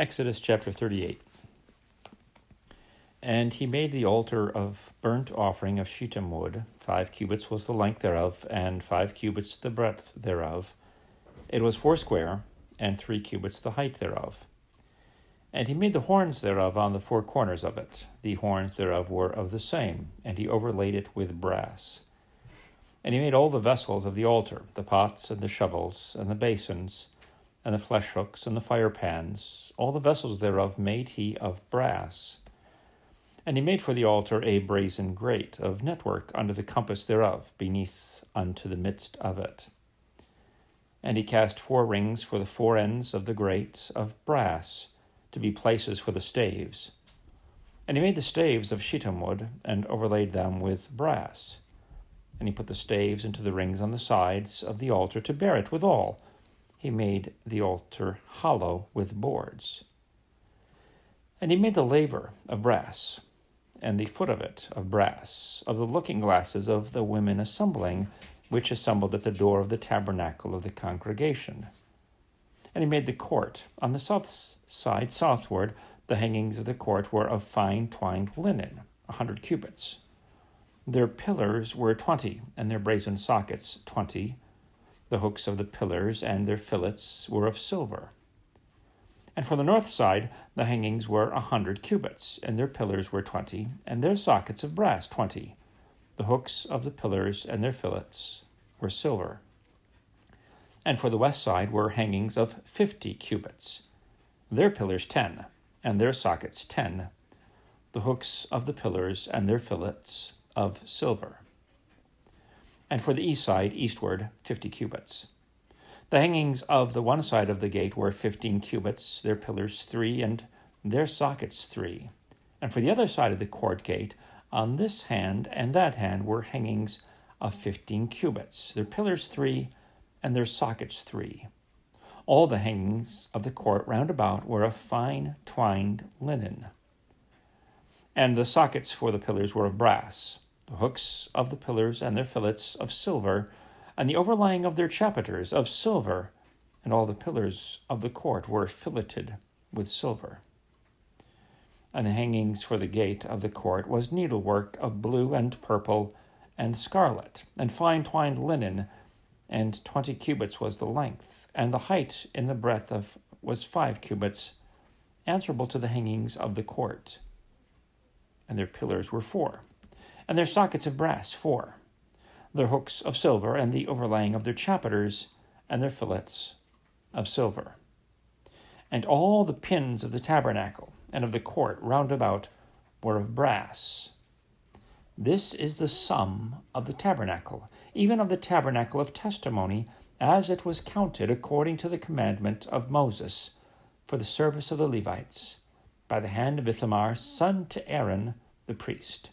Exodus chapter 38. And he made the altar of burnt offering of shittim wood. Five cubits was the length thereof, and five cubits the breadth thereof. It was foursquare, and three cubits the height thereof. And he made the horns thereof on the four corners of it. The horns thereof were of the same, and he overlaid it with brass. And he made all the vessels of the altar, the pots and the shovels and the basins, and the flesh hooks and the fire pans. All the vessels thereof made he of brass. And he made for the altar a brazen grate of network under the compass thereof, beneath unto the midst of it. And he cast four rings for the four ends of the grate of brass to be places for the staves. And he made the staves of shittim wood, and overlaid them with brass. And he put the staves into the rings on the sides of the altar to bear it withal. He made the altar hollow with boards. And he made the laver of brass, and the foot of it of brass, of the looking glasses of the women assembling, which assembled at the door of the tabernacle of the congregation. And he made the court on the south side southward. The hangings of the court were of fine twined linen, a hundred cubits. Their pillars were twenty, and their brazen sockets twenty. The hooks of the pillars and their fillets were of silver. And for the north side, the hangings were a hundred cubits, and their pillars were twenty, and their sockets of brass twenty. The hooks of the pillars and their fillets were silver and for the west side were hangings of fifty cubits, their pillars ten, and their sockets ten, the hooks of the pillars and their fillets of silver. And for the east side, eastward, fifty cubits. The hangings of the one side of the gate were fifteen cubits, their pillars three, and their sockets three. And for the other side of the court gate, on this hand and that hand, were hangings of fifteen cubits, their pillars three, and their sockets three. All the hangings of the court round about were of fine twined linen. And the sockets for the pillars were of brass, the hooks of the pillars and their fillets of silver, and the overlying of their chapiters of silver, and all the pillars of the court were filleted with silver. And the hangings for the gate of the court was needlework of blue and purple and scarlet, and fine twined linen and twenty cubits was the length, and the height in the breadth of was five cubits, answerable to the hangings of the court. And their pillars were four, and their sockets of brass four, their hooks of silver, and the overlaying of their chapiters, and their fillets of silver. And all the pins of the tabernacle and of the court round about were of brass. This is the sum of the tabernacle, even of the tabernacle of testimony, as it was counted according to the commandment of Moses for the service of the Levites, by the hand of Ithamar, son to Aaron the priest.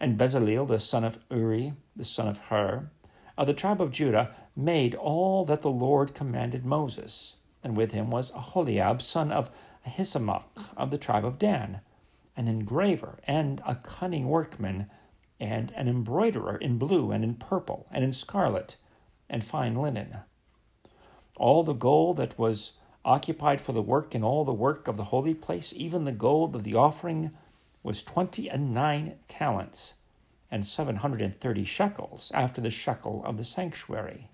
And Bezaleel, the son of Uri, the son of Hur, of the tribe of Judah, made all that the Lord commanded Moses. And with him was Aholiab, son of Ahisamach, of the tribe of Dan, an engraver and a cunning workman and an embroiderer in blue and in purple and in scarlet and fine linen. All the gold that was occupied for the work and all the work of the holy place, even the gold of the offering, was twenty and nine talents and seven hundred and thirty shekels after the shekel of the sanctuary.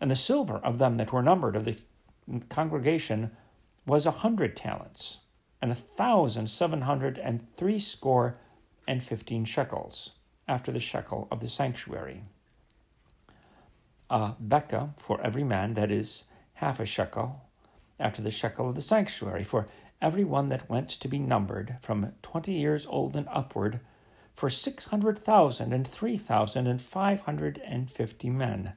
And the silver of them that were numbered of the congregation was a hundred talents and a thousand seven hundred and threescore and fifteen shekels, after the shekel of the sanctuary. A bekah for every man, that is, half a shekel, after the shekel of the sanctuary, for every one that went to be numbered from twenty years old and upward, for six hundred thousand and three thousand and five hundred and fifty men.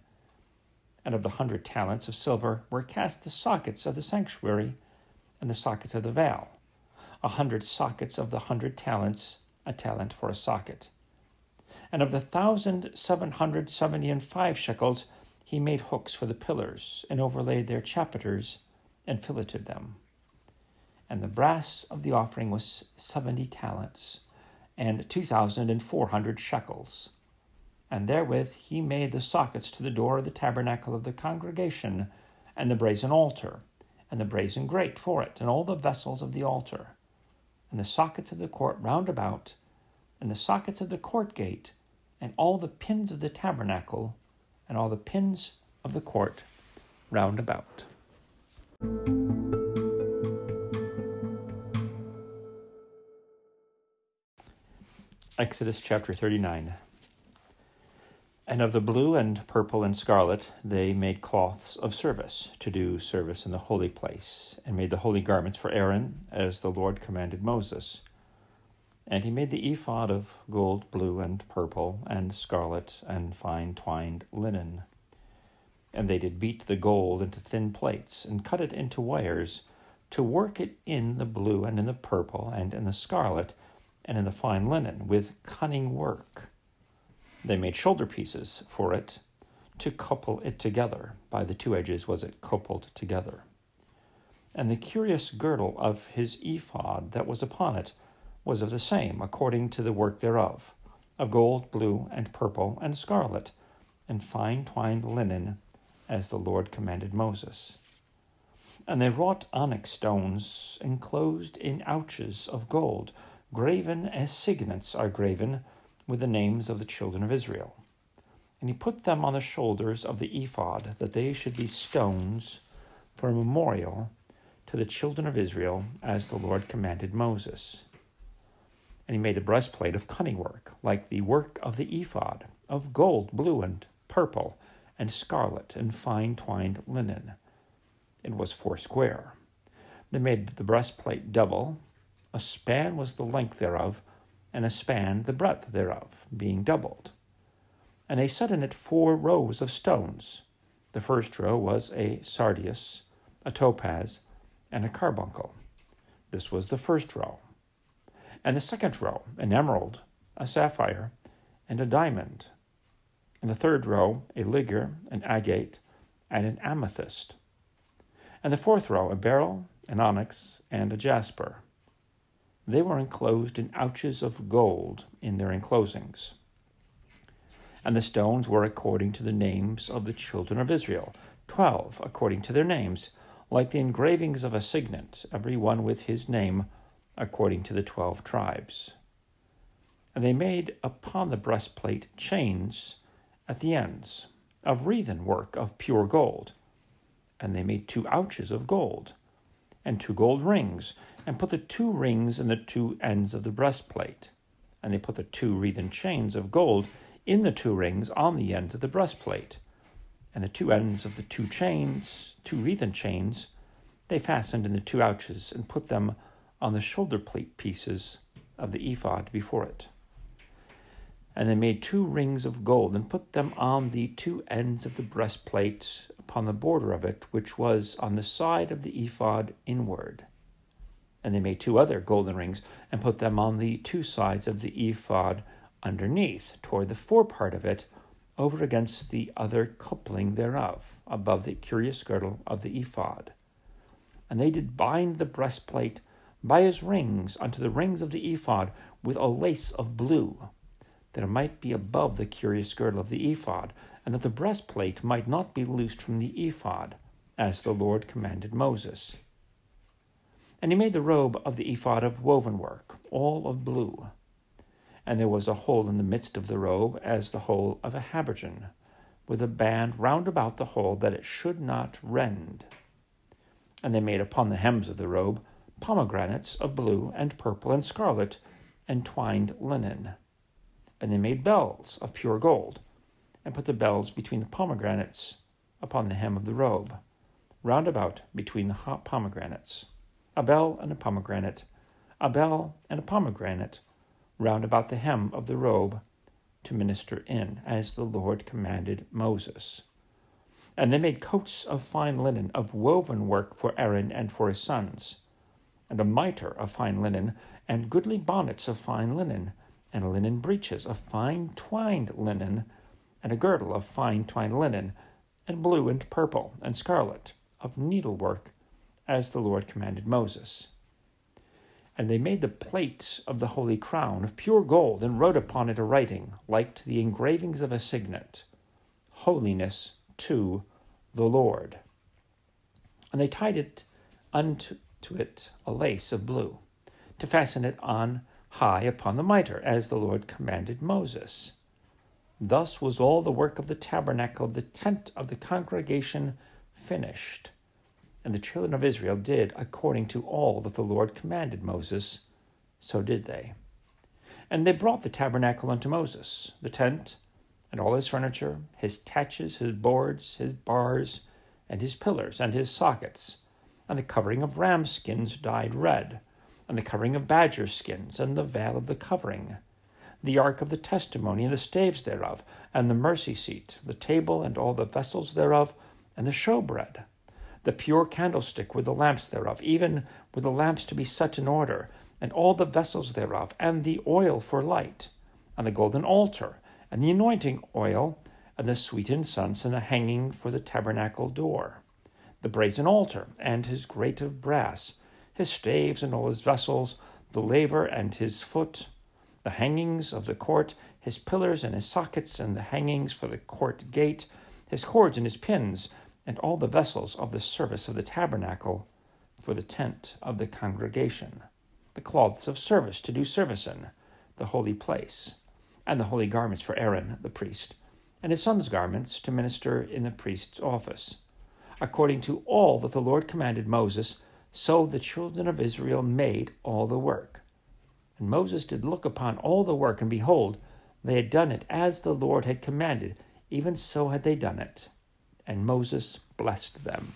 And of the hundred talents of silver were cast the sockets of the sanctuary and the sockets of the veil, a hundred sockets of the hundred talents a talent for a socket. And of the thousand seven hundred seventy and five shekels, he made hooks for the pillars, and overlaid their chapiters, and filleted them. And the brass of the offering was seventy talents, and two thousand and four hundred shekels. And therewith he made the sockets to the door of the tabernacle of the congregation, and the brazen altar, and the brazen grate for it, and all the vessels of the altar, and the sockets of the court round about, and the sockets of the court gate, and all the pins of the tabernacle, and all the pins of the court round about. Exodus chapter 39. And of the blue and purple and scarlet they made cloths of service to do service in the holy place, and made the holy garments for Aaron, as the Lord commanded Moses. And he made the ephod of gold, blue, and purple, and scarlet, and fine twined linen. And they did beat the gold into thin plates, and cut it into wires, to work it in the blue, and in the purple, and in the scarlet, and in the fine linen with cunning work. They made shoulder pieces for it to couple it together. By the two edges was it coupled together. And the curious girdle of his ephod that was upon it was of the same, according to the work thereof, of gold, blue, and purple, and scarlet, and fine twined linen, as the Lord commanded Moses. And they wrought onyx stones enclosed in ouches of gold graven as signets are graven with the names of the children of Israel. And he put them on the shoulders of the ephod, that they should be stones for a memorial to the children of Israel, as the Lord commanded Moses. And he made a breastplate of cunning work, like the work of the ephod, of gold, blue, and purple, and scarlet, and fine twined linen. It was foursquare. They made the breastplate double, a span was the length thereof, and a span the breadth thereof, being doubled. And they set in it four rows of stones. The first row was a sardius, a topaz, and a carbuncle. This was the first row. And the second row, an emerald, a sapphire, and a diamond. And the third row, a ligure, an agate, and an amethyst. And the fourth row, a beryl, an onyx, and a jasper. They were enclosed in ouches of gold in their enclosings. And the stones were according to the names of the children of Israel, twelve according to their names, like the engravings of a signet, every one with his name, according to the twelve tribes. And they made upon the breastplate chains at the ends, of wreathen work of pure gold. And they made two ouches of gold, and two gold rings, and put the two rings in the two ends of the breastplate. And they put the two wreathen chains of gold in the two rings on the ends of the breastplate. And the two ends of the two chains, two wreathen chains, they fastened in the two ouches and put them on the shoulder plate pieces of the ephod before it. And they made two rings of gold and put them on the two ends of the breastplate upon the border of it, which was on the side of the ephod inward. And they made two other golden rings and put them on the two sides of the ephod underneath, toward the forepart of it, over against the other coupling thereof, above the curious girdle of the ephod. And they did bind the breastplate by his rings unto the rings of the ephod with a lace of blue, that it might be above the curious girdle of the ephod, and that the breastplate might not be loosed from the ephod, as the Lord commanded Moses. And he made the robe of the ephod of woven work, all of blue. And there was a hole in the midst of the robe, as the hole of a habergeon, with a band round about the hole that it should not rend. And they made upon the hems of the robe pomegranates of blue and purple and scarlet, and twined linen. And they made bells of pure gold, and put the bells between the pomegranates upon the hem of the robe, round about between the hot pomegranates a bell and a pomegranate, a bell and a pomegranate, round about the hem of the robe, to minister in, as the Lord commanded Moses. And they made coats of fine linen of woven work for Aaron and for his sons, and a mitre of fine linen, and goodly bonnets of fine linen, and linen breeches of fine twined linen, and a girdle of fine twined linen, and blue and purple and scarlet, of needlework, as the Lord commanded Moses. And they made the plate of the holy crown of pure gold, and wrote upon it a writing, like to the engravings of a signet Holiness to the Lord. And they tied it unto it a lace of blue, to fasten it on high upon the mitre, as the Lord commanded Moses. Thus was all the work of the tabernacle of the tent of the congregation finished. And the children of Israel did according to all that the Lord commanded Moses, so did they. And they brought the tabernacle unto Moses, the tent, and all his furniture, his taches, his boards, his bars, and his pillars, and his sockets, and the covering of ram skins dyed red, and the covering of badger skins, and the veil of the covering, the ark of the testimony, and the staves thereof, and the mercy seat, the table, and all the vessels thereof, and the showbread, the pure candlestick with the lamps thereof, even with the lamps to be set in order, and all the vessels thereof, and the oil for light, and the golden altar, and the anointing oil, and the sweet incense, and the hanging for the tabernacle door, the brazen altar, and his grate of brass, his staves and all his vessels, the laver and his foot, the hangings of the court, his pillars and his sockets, and the hangings for the court gate, his cords and his pins, and all the vessels of the service of the tabernacle for the tent of the congregation the cloths of service to do service in, the holy place, and the holy garments for Aaron the priest, and his son's garments to minister in the priest's office. According to all that the Lord commanded Moses, so the children of Israel made all the work. And Moses did look upon all the work, and behold, they had done it as the Lord had commanded, even so had they done it. And Moses blessed them.